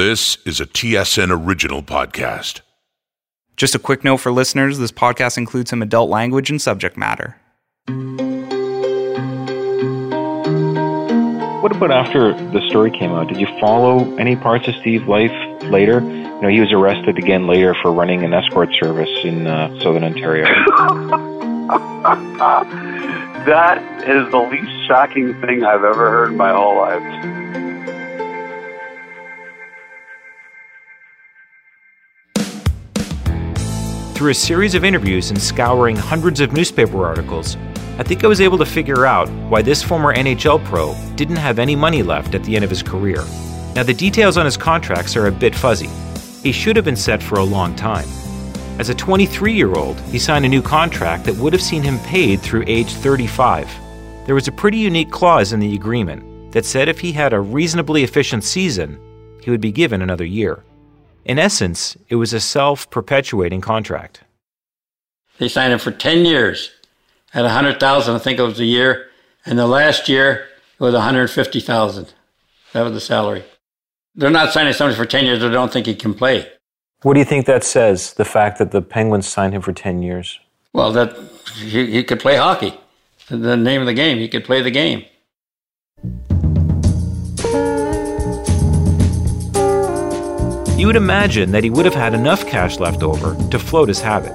This is a TSN original podcast. Just a quick note for listeners this podcast includes some adult language and subject matter. What about after the story came out? Did you follow any parts of Steve's life later? You know, he was arrested again later for running an escort service in uh, southern Ontario. that is the least shocking thing I've ever heard in my whole life. Through a series of interviews and scouring hundreds of newspaper articles, I think I was able to figure out why this former NHL pro didn't have any money left at the end of his career. Now, the details on his contracts are a bit fuzzy. He should have been set for a long time. As a 23 year old, he signed a new contract that would have seen him paid through age 35. There was a pretty unique clause in the agreement that said if he had a reasonably efficient season, he would be given another year. In essence, it was a self perpetuating contract. They signed him for 10 years at 100,000, I think it was a year. And the last year, it was 150,000. That was the salary. They're not signing somebody for 10 years they don't think he can play. What do you think that says, the fact that the Penguins signed him for 10 years? Well, that he, he could play hockey. The name of the game, he could play the game. You would imagine that he would have had enough cash left over to float his habit,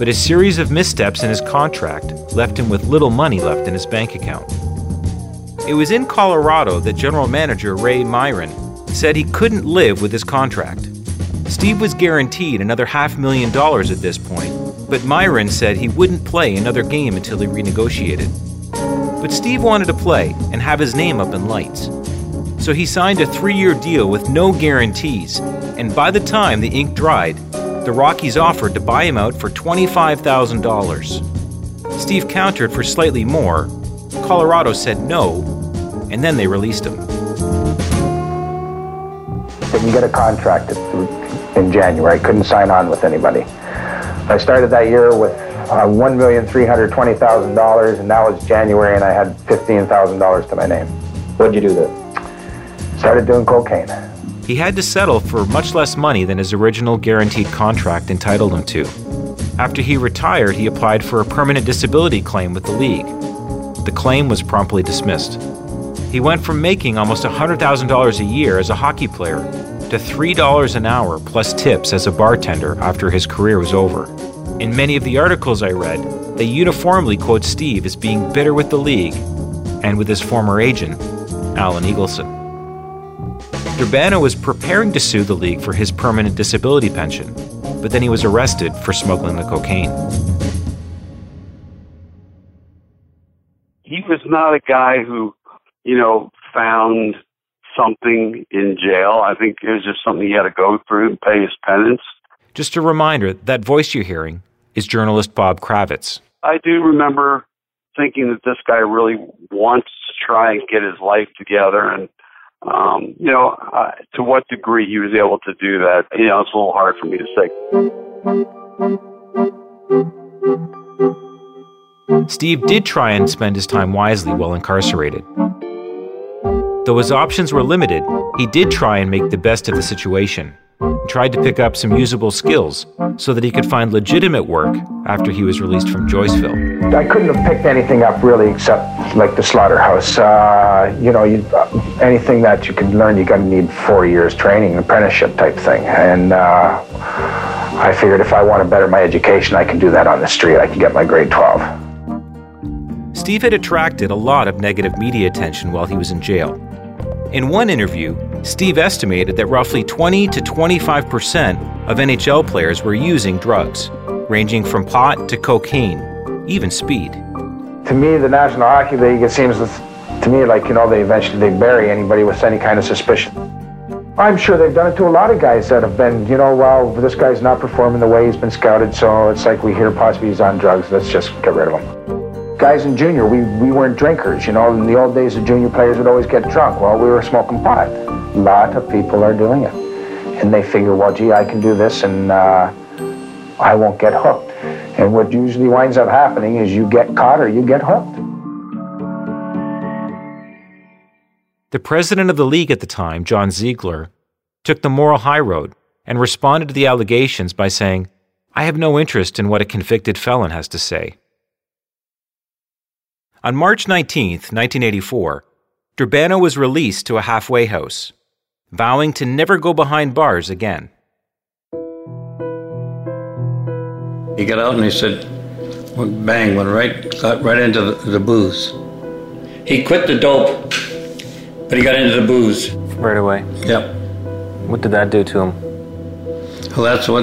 but a series of missteps in his contract left him with little money left in his bank account. It was in Colorado that general manager Ray Miron said he couldn't live with his contract. Steve was guaranteed another half million dollars at this point, but Miron said he wouldn't play another game until he renegotiated. But Steve wanted to play and have his name up in lights. So he signed a three year deal with no guarantees, and by the time the ink dried, the Rockies offered to buy him out for $25,000. Steve countered for slightly more. Colorado said no, and then they released him. Didn't get a contract in January. Couldn't sign on with anybody. I started that year with uh, $1,320,000, and now it's January, and I had $15,000 to my name. What'd you do then? Started doing cocaine. He had to settle for much less money than his original guaranteed contract entitled him to. After he retired, he applied for a permanent disability claim with the league. The claim was promptly dismissed. He went from making almost $100,000 a year as a hockey player to $3 an hour plus tips as a bartender after his career was over. In many of the articles I read, they uniformly quote Steve as being bitter with the league and with his former agent, Alan Eagleson. Durbano was preparing to sue the league for his permanent disability pension, but then he was arrested for smuggling the cocaine. He was not a guy who, you know, found something in jail. I think it was just something he had to go through and pay his penance. Just a reminder that voice you're hearing is journalist Bob Kravitz. I do remember thinking that this guy really wants to try and get his life together and um, you know, uh, to what degree he was able to do that, you know, it's a little hard for me to say. Steve did try and spend his time wisely while incarcerated. Though his options were limited, he did try and make the best of the situation and tried to pick up some usable skills so that he could find legitimate work after he was released from Joyceville. I couldn't have picked anything up really except like the slaughterhouse. Uh, you know, you, uh, anything that you can learn, you got to need four years training, apprenticeship type thing. And uh, I figured if I want to better my education, I can do that on the street. I can get my grade 12. Steve had attracted a lot of negative media attention while he was in jail. In one interview, Steve estimated that roughly 20 to 25 percent of NHL players were using drugs, ranging from pot to cocaine, even speed. To me, the National Hockey League, it seems to me like, you know, they eventually they bury anybody with any kind of suspicion. I'm sure they've done it to a lot of guys that have been, you know, well, this guy's not performing the way he's been scouted, so it's like we hear possibly he's on drugs, let's just get rid of him guys in junior, we, we weren't drinkers. You know, in the old days, the junior players would always get drunk. Well, we were smoking pot. A lot of people are doing it. And they figure, well, gee, I can do this and uh, I won't get hooked. And what usually winds up happening is you get caught or you get hooked. The president of the league at the time, John Ziegler, took the moral high road and responded to the allegations by saying, I have no interest in what a convicted felon has to say. On March 19, 1984, Durbano was released to a halfway house, vowing to never go behind bars again. He got out and he said, bang, went right, got right into the, the booze. He quit the dope, but he got into the booze. Right away. Yep. What did that do to him? Well, that's what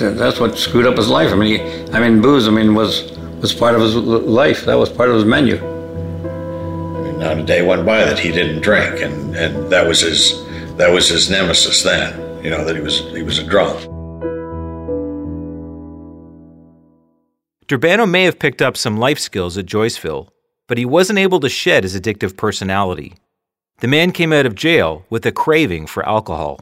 that's what screwed up his life. I mean, he, I mean, booze. I mean, was was part of his life. That was part of his menu. I mean, not a day went by that he didn't drink, and, and that was his that was his nemesis then. You know that he was he was a drunk. Durbano may have picked up some life skills at Joyceville, but he wasn't able to shed his addictive personality. The man came out of jail with a craving for alcohol.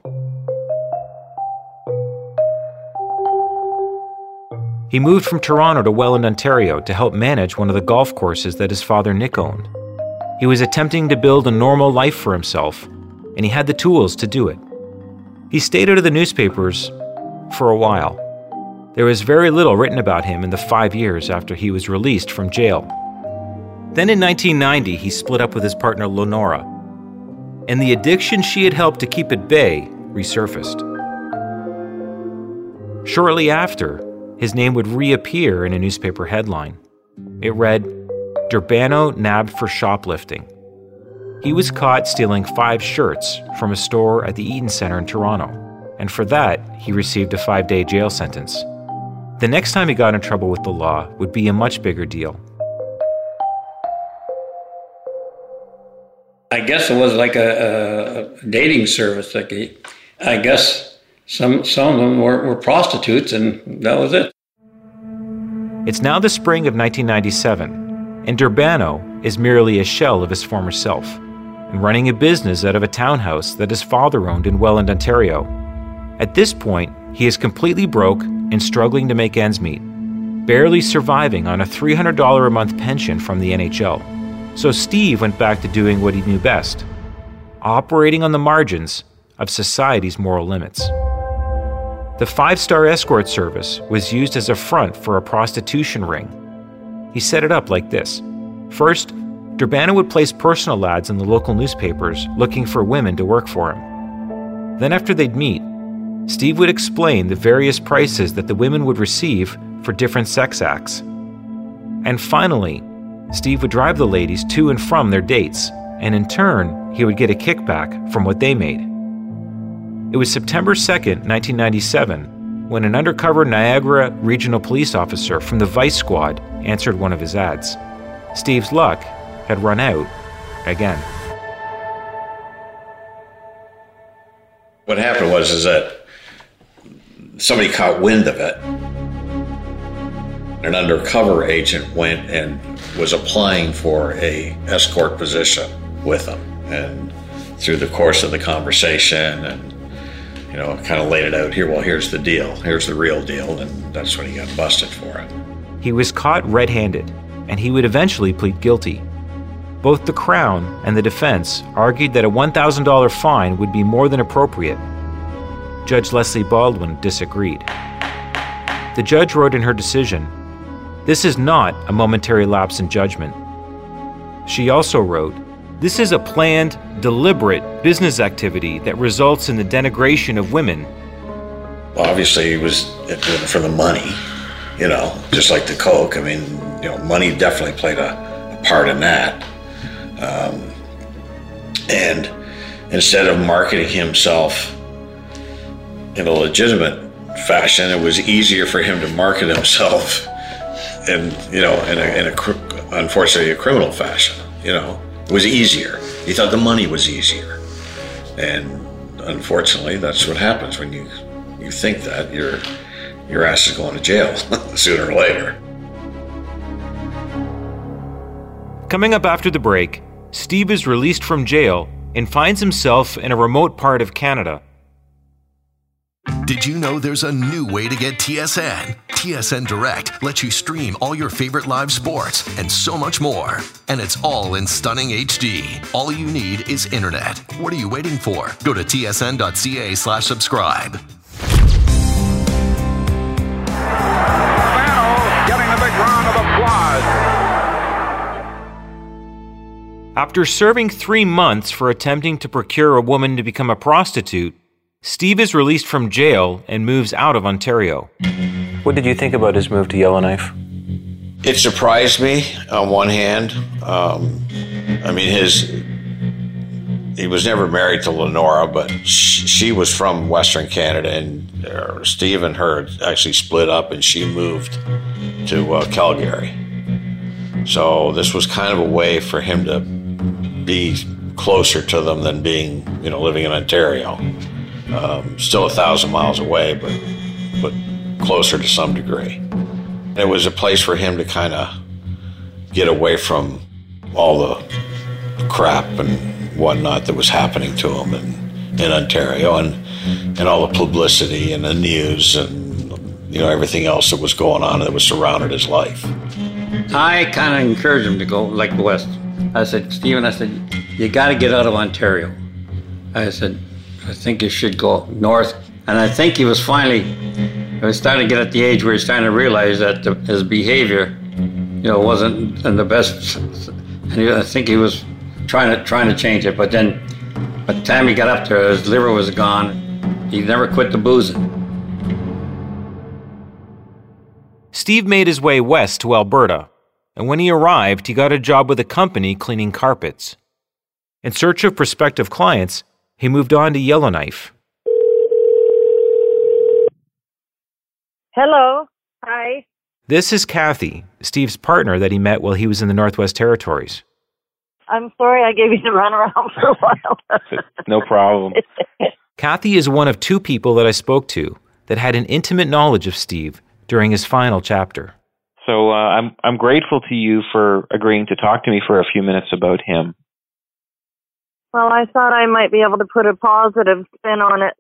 He moved from Toronto to Welland, Ontario to help manage one of the golf courses that his father Nick owned. He was attempting to build a normal life for himself, and he had the tools to do it. He stayed out of the newspapers for a while. There was very little written about him in the five years after he was released from jail. Then in 1990, he split up with his partner Lenora, and the addiction she had helped to keep at bay resurfaced. Shortly after, his name would reappear in a newspaper headline. It read, Durbano nabbed for shoplifting. He was caught stealing five shirts from a store at the Eaton Center in Toronto, and for that, he received a five day jail sentence. The next time he got in trouble with the law would be a much bigger deal. I guess it was like a, a dating service. Like I guess some some of them were, were prostitutes, and that was it. It's now the spring of 1997, and Durbano is merely a shell of his former self, and running a business out of a townhouse that his father owned in Welland, Ontario. At this point, he is completely broke and struggling to make ends meet, barely surviving on a $300 a month pension from the NHL. So Steve went back to doing what he knew best operating on the margins of society's moral limits. The five star escort service was used as a front for a prostitution ring. He set it up like this First, Durbano would place personal ads in the local newspapers looking for women to work for him. Then, after they'd meet, Steve would explain the various prices that the women would receive for different sex acts. And finally, Steve would drive the ladies to and from their dates, and in turn, he would get a kickback from what they made. It was September 2nd, 1997, when an undercover Niagara regional police officer from the Vice Squad answered one of his ads. Steve's luck had run out again. What happened was is that somebody caught wind of it. An undercover agent went and was applying for a escort position with him, and through the course of the conversation and you know, kind of laid it out here. Well, here's the deal. Here's the real deal. And that's when he got busted for it. He was caught red handed, and he would eventually plead guilty. Both the Crown and the defense argued that a $1,000 fine would be more than appropriate. Judge Leslie Baldwin disagreed. The judge wrote in her decision This is not a momentary lapse in judgment. She also wrote, this is a planned, deliberate business activity that results in the denigration of women. Obviously, he was it for the money, you know, just like the Coke. I mean, you know, money definitely played a, a part in that. Um, and instead of marketing himself in a legitimate fashion, it was easier for him to market himself in, you know, in a, in a unfortunately, a criminal fashion, you know. It was easier. He thought the money was easier. And unfortunately, that's what happens when you, you think that. Your, your ass is going to jail sooner or later. Coming up after the break, Steve is released from jail and finds himself in a remote part of Canada. Did you know there's a new way to get TSN? TSN Direct lets you stream all your favorite live sports and so much more. And it's all in stunning HD. All you need is internet. What are you waiting for? Go to tsn.ca slash subscribe. getting a big round of applause. After serving three months for attempting to procure a woman to become a prostitute, Steve is released from jail and moves out of Ontario. What did you think about his move to Yellowknife? It surprised me on one hand. Um, I mean, his he was never married to Lenora, but she, she was from Western Canada, and uh, Steve and her actually split up, and she moved to uh, Calgary. So this was kind of a way for him to be closer to them than being, you know, living in Ontario. Um, still a thousand miles away, but but closer to some degree. It was a place for him to kind of get away from all the crap and whatnot that was happening to him in, in Ontario and and all the publicity and the news and you know everything else that was going on that was surrounded his life. I kind of encouraged him to go like west. I said, Stephen, I said, you got to get out of Ontario. I said, I think you should go north. And I think he was finally, he was starting to get at the age where he's starting to realize that the, his behavior, you know, wasn't in the best. And he, I think he was trying to trying to change it. But then, by the time he got up there, his liver was gone. He never quit the boozing. Steve made his way west to Alberta, and when he arrived, he got a job with a company cleaning carpets. In search of prospective clients, he moved on to Yellowknife. Hello. Hi. This is Kathy, Steve's partner that he met while he was in the Northwest Territories. I'm sorry I gave you the runaround for a while. no problem. Kathy is one of two people that I spoke to that had an intimate knowledge of Steve during his final chapter. So uh, I'm I'm grateful to you for agreeing to talk to me for a few minutes about him. Well, I thought I might be able to put a positive spin on it.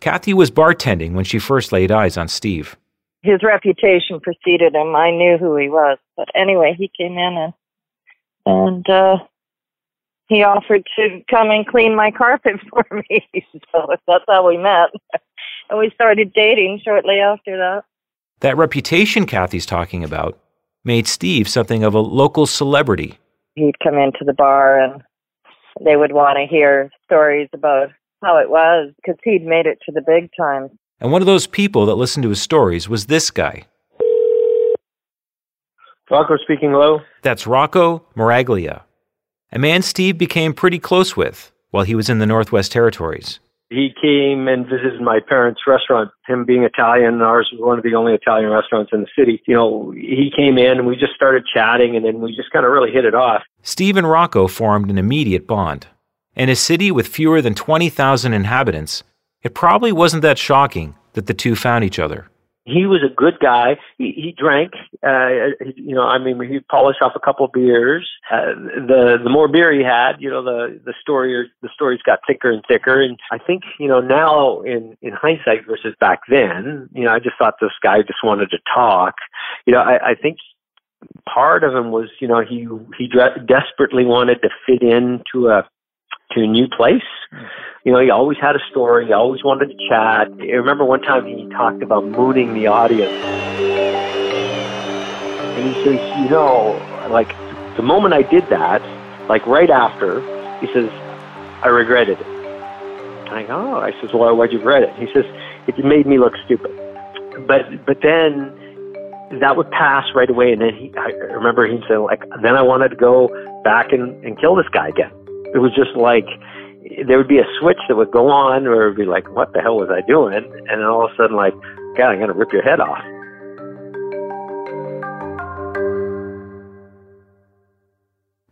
Kathy was bartending when she first laid eyes on Steve. His reputation preceded him. I knew who he was. But anyway, he came in and and uh he offered to come and clean my carpet for me. so that's how we met. and we started dating shortly after that. That reputation Kathy's talking about made Steve something of a local celebrity. He'd come into the bar and they would want to hear stories about how it was because he'd made it to the big time. And one of those people that listened to his stories was this guy. Rocco speaking low. That's Rocco Maraglia, a man Steve became pretty close with while he was in the Northwest Territories. He came and visited my parents' restaurant. Him being Italian, ours was one of the only Italian restaurants in the city. You know, he came in and we just started chatting and then we just kind of really hit it off. Steve and Rocco formed an immediate bond. In a city with fewer than 20,000 inhabitants, it probably wasn't that shocking that the two found each other. He was a good guy. He, he drank. Uh, you know, I mean, he'd polish off a couple of beers. Uh, the the more beer he had, you know, the the story the stories got thicker and thicker. And I think, you know, now in in hindsight versus back then, you know, I just thought this guy just wanted to talk. You know, I, I think part of him was, you know, he he dre- desperately wanted to fit into a to a new place. You know, he always had a story. He always wanted to chat. I remember one time he talked about mooning the audience. And he says, you know, like the moment I did that, like right after, he says, I regretted it. I go, oh, I says, well, why'd you regret it? He says, it made me look stupid. But, but then that would pass right away. And then he, I remember him saying, like, then I wanted to go back and, and kill this guy again. It was just like, there would be a switch that would go on, or it would be like, what the hell was I doing? And then all of a sudden, like, God, I'm going to rip your head off.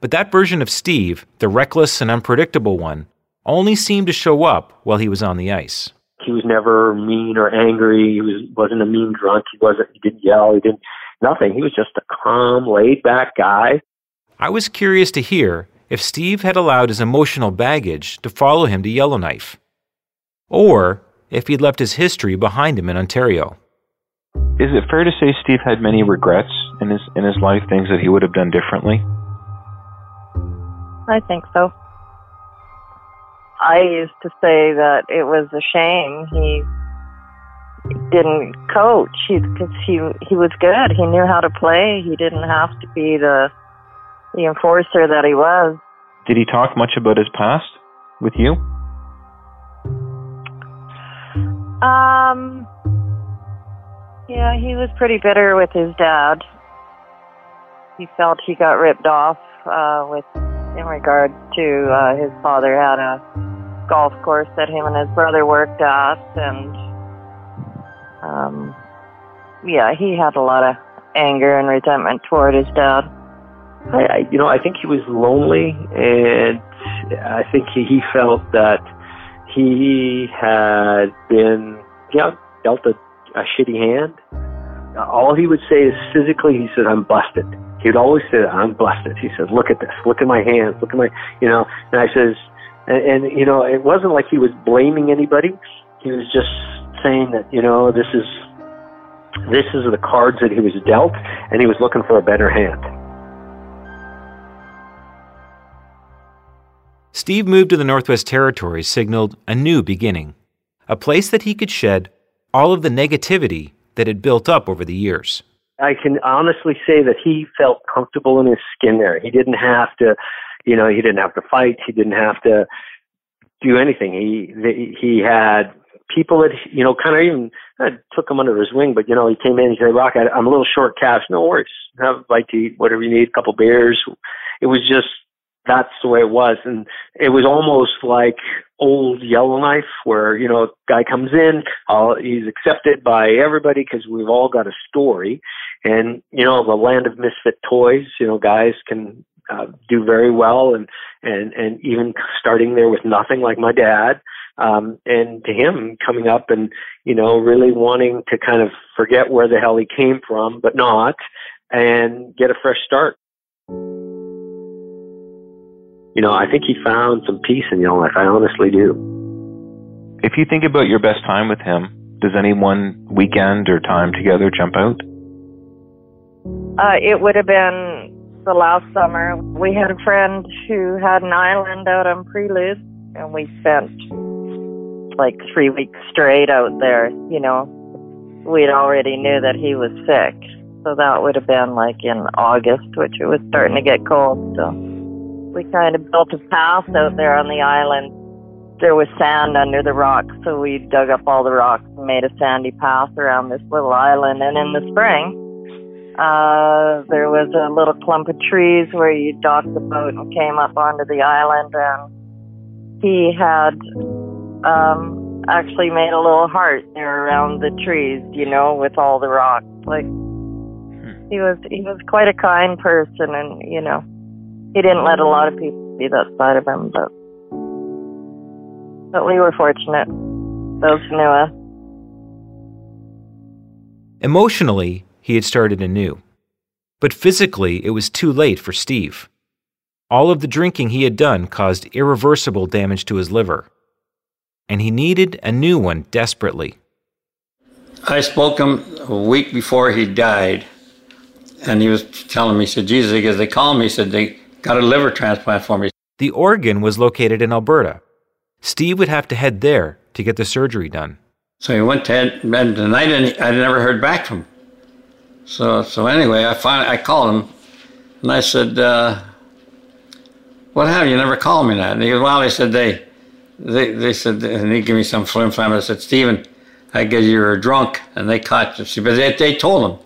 But that version of Steve, the reckless and unpredictable one, only seemed to show up while he was on the ice. He was never mean or angry. He was wasn't a mean drunk. He wasn't. He didn't yell. He didn't nothing. He was just a calm, laid back guy. I was curious to hear if Steve had allowed his emotional baggage to follow him to Yellowknife, or if he'd left his history behind him in Ontario. Is it fair to say Steve had many regrets in his in his life, things that he would have done differently? I think so. I used to say that it was a shame he didn't coach because he, he he was good. He knew how to play. He didn't have to be the the enforcer that he was. Did he talk much about his past with you? Um. Yeah, he was pretty bitter with his dad. He felt he got ripped off uh, with in regard to uh, his father had a golf course that him and his brother worked at, and um, yeah, he had a lot of anger and resentment toward his dad. I, I you know, I think he was lonely, and I think he, he felt that he had been, yeah, dealt a, a shitty hand. All he would say is physically, he said, "I'm busted." He would always say, "I'm busted." He says, "Look at this. Look at my hands. Look at my," you know. And I says, and, and you know, it wasn't like he was blaming anybody. He was just saying that, you know, this is this is the cards that he was dealt, and he was looking for a better hand. Steve moved to the Northwest Territories signaled a new beginning, a place that he could shed all of the negativity that had built up over the years. I can honestly say that he felt comfortable in his skin there. He didn't have to, you know, he didn't have to fight. He didn't have to do anything. He he had people that you know kind of even took him under his wing. But you know, he came in and said, "Rock, I, I'm a little short cash. No worries. Have a bite to eat, whatever you need, a couple beers." It was just that's the way it was, and it was almost like old Yellowknife, where you know, a guy comes in, uh, he's accepted by everybody because we've all got a story, and you know, the land of misfit toys. You know, guys can uh, do very well, and and and even starting there with nothing, like my dad. Um, and to him coming up and you know really wanting to kind of forget where the hell he came from, but not, and get a fresh start. You know, I think he found some peace in your life. I honestly do. If you think about your best time with him, does any one weekend or time together jump out? Uh, it would have been the last summer. We had a friend who had an island out on Prelude, and we spent like three weeks straight out there. You know, we'd already knew that he was sick, so that would have been like in August, which it was starting to get cold. So we kind of built a path out there on the island. There was sand under the rocks, so we dug up all the rocks and made a sandy path around this little island. And in the spring, uh, there was a little clump of trees where you docked the boat and came up onto the island. And he had um, actually made a little heart there around the trees, you know, with all the rocks. Like he was, he was quite a kind person, and you know, he didn't let a lot of people see that side of him, but but we were fortunate. Those who knew us. Emotionally, he had started anew. But physically, it was too late for Steve. All of the drinking he had done caused irreversible damage to his liver, and he needed a new one desperately. I spoke to him a week before he died, and he was telling me, he said, Jesus, because they called me, he said, they got a liver transplant for me. The organ was located in Alberta. Steve would have to head there to get the surgery done. So he went to and the night and I never heard back from him. So so anyway, I finally I called him and I said, uh, "What happened? You never called me that." And he goes, "Well," he said they they they said and he gave me some flim flam. I said, "Stephen, I guess you were drunk and they caught you." But they, they told him,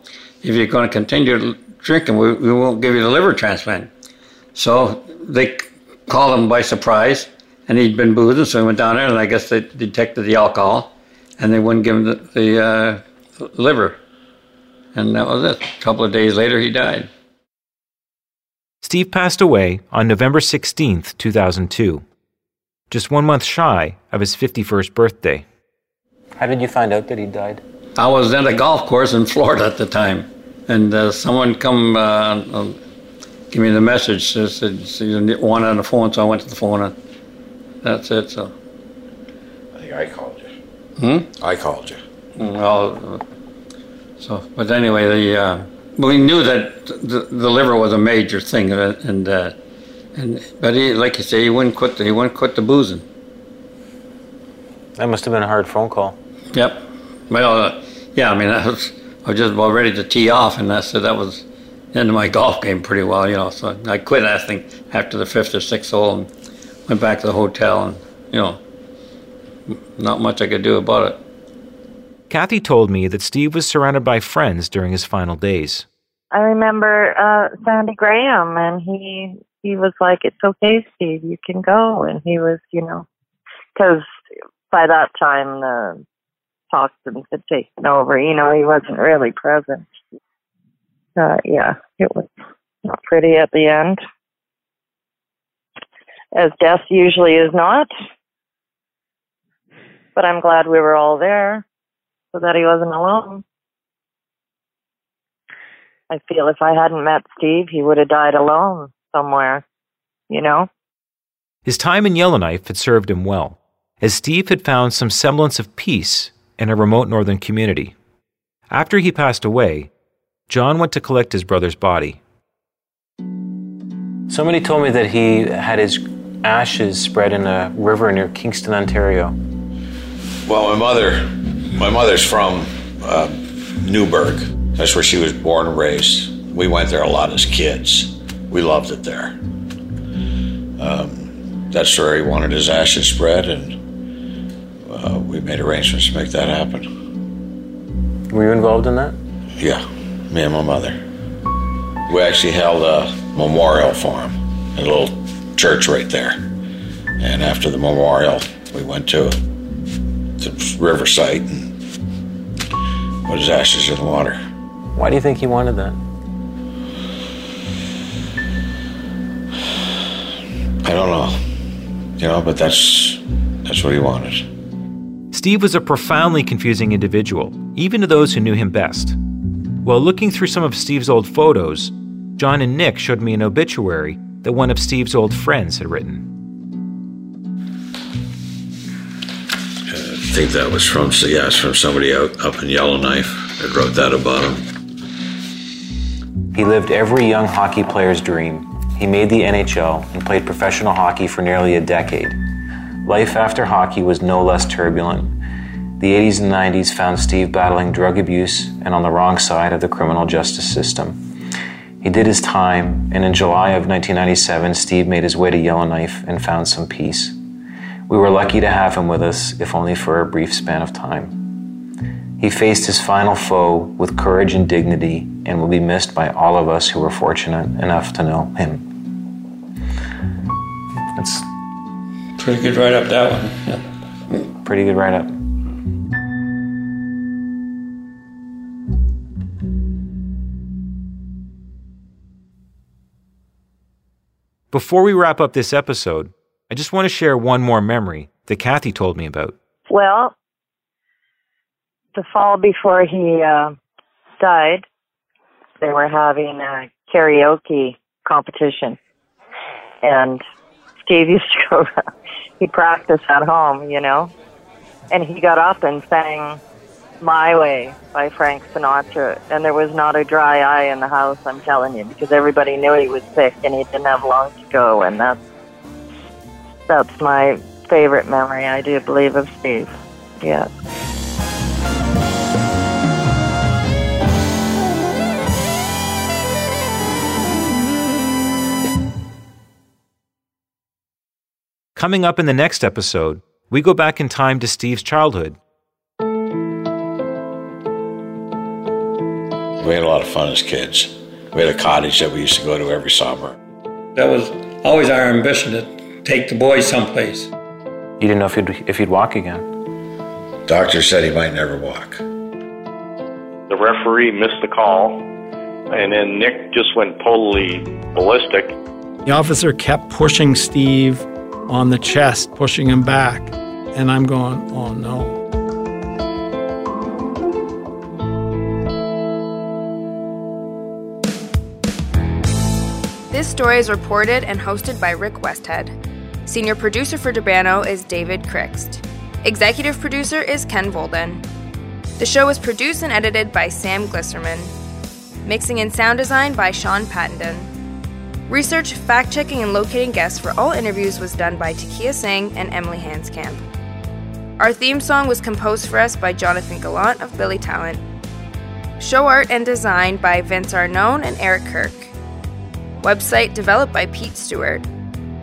"If you're going to continue drinking, we, we won't give you the liver transplant." So they called him by surprise, and he'd been boozing, so he went down there, and I guess they detected the alcohol, and they wouldn't give him the, the uh, liver. And that was it. A couple of days later, he died. Steve passed away on November 16th, 2002, just one month shy of his 51st birthday. How did you find out that he died? I was at a golf course in Florida at the time, and uh, someone come uh, give me the message. Said, said one on the phone, so I went to the phone, and that's it. So I think I called you. Hmm? I called you. Well, so but anyway, the uh, we knew that the, the liver was a major thing, uh, and uh, and but he, like you say, he wouldn't quit. The, he wouldn't quit the boozing. That must have been a hard phone call. Yep. Well, uh, yeah. I mean, I was I was just about ready to tee off, and I said that was the end of my golf game pretty well, you know. So I quit. I think after the fifth or sixth hole, and went back to the hotel, and you know, not much I could do about it. Kathy told me that Steve was surrounded by friends during his final days. I remember uh Sandy Graham, and he he was like, "It's okay, Steve, you can go." And he was, you know, because by that time the toxins had taken over. You know, he wasn't really present. Uh, yeah, it was not pretty at the end, as death usually is not. But I'm glad we were all there so that he wasn't alone. I feel if I hadn't met Steve, he would have died alone somewhere, you know? His time in Yellowknife had served him well, as Steve had found some semblance of peace in a remote northern community. After he passed away, John went to collect his brother's body. Somebody told me that he had his ashes spread in a river near Kingston, Ontario. Well, my mother, my mother's from uh, Newburgh. That's where she was born and raised. We went there a lot as kids. We loved it there. Um, that's where he wanted his ashes spread, and uh, we made arrangements to make that happen. Were you involved in that? Yeah, me and my mother. We actually held a memorial for him, in a little church right there. And after the memorial, we went to the river site and put his ashes in the water. Why do you think he wanted that? I don't know, you know, but that's that's what he wanted. Steve was a profoundly confusing individual, even to those who knew him best. While looking through some of Steve's old photos, John and Nick showed me an obituary that one of Steve's old friends had written. I think that was from yeah, it's from somebody out up in Yellowknife that wrote that about him. He lived every young hockey player's dream. He made the NHL and played professional hockey for nearly a decade. Life after hockey was no less turbulent. The 80s and 90s found Steve battling drug abuse and on the wrong side of the criminal justice system. He did his time, and in July of 1997, Steve made his way to Yellowknife and found some peace. We were lucky to have him with us, if only for a brief span of time. He faced his final foe with courage and dignity and will be missed by all of us who were fortunate enough to know him. That's Pretty good write up that one. Yeah. pretty good write up. Before we wrap up this episode, I just want to share one more memory that Kathy told me about. Well, the fall before he uh, died, they were having a karaoke competition, and Steve used to go. he practiced at home, you know, and he got up and sang "My Way" by Frank Sinatra, and there was not a dry eye in the house. I'm telling you, because everybody knew he was sick and he didn't have long to go, and that's that's my favorite memory. I do believe of Steve. Yes. Coming up in the next episode, we go back in time to Steve's childhood. We had a lot of fun as kids. We had a cottage that we used to go to every summer. That was always our ambition to take the boys someplace. You didn't know if he'd, if he'd walk again. Doctor said he might never walk. The referee missed the call, and then Nick just went totally ballistic. The officer kept pushing Steve on the chest, pushing him back. And I'm going, oh no. This story is reported and hosted by Rick Westhead. Senior producer for Durbano is David Krixt. Executive producer is Ken Volden. The show was produced and edited by Sam Glisserman. Mixing and sound design by Sean Pattenden. Research, fact checking, and locating guests for all interviews was done by Takia Singh and Emily Hanscamp. Our theme song was composed for us by Jonathan Gallant of Billy Talent. Show art and design by Vince Arnone and Eric Kirk. Website developed by Pete Stewart.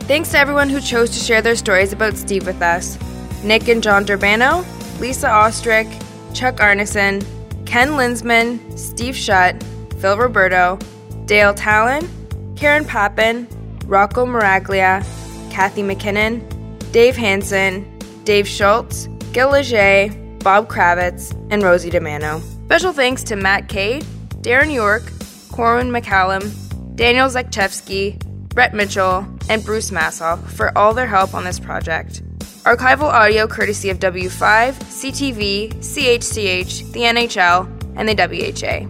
Thanks to everyone who chose to share their stories about Steve with us Nick and John Durbano, Lisa Ostrick, Chuck Arnason, Ken Linseman, Steve Shutt, Phil Roberto, Dale Tallon, Karen Pappen, Rocco Maraglia, Kathy McKinnon, Dave Hanson, Dave Schultz, Gil Leger, Bob Kravitz, and Rosie DeMano. Special thanks to Matt Cade, Darren York, Corwin McCallum, Daniel Zakchevsky, Brett Mitchell, and Bruce Massoff for all their help on this project. Archival audio courtesy of W5, CTV, CHCH, the NHL, and the WHA.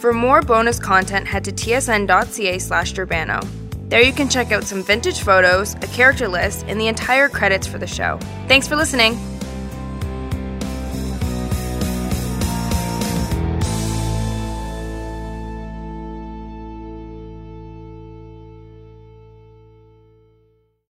For more bonus content, head to tsn.ca slash Durbano. There you can check out some vintage photos, a character list, and the entire credits for the show. Thanks for listening!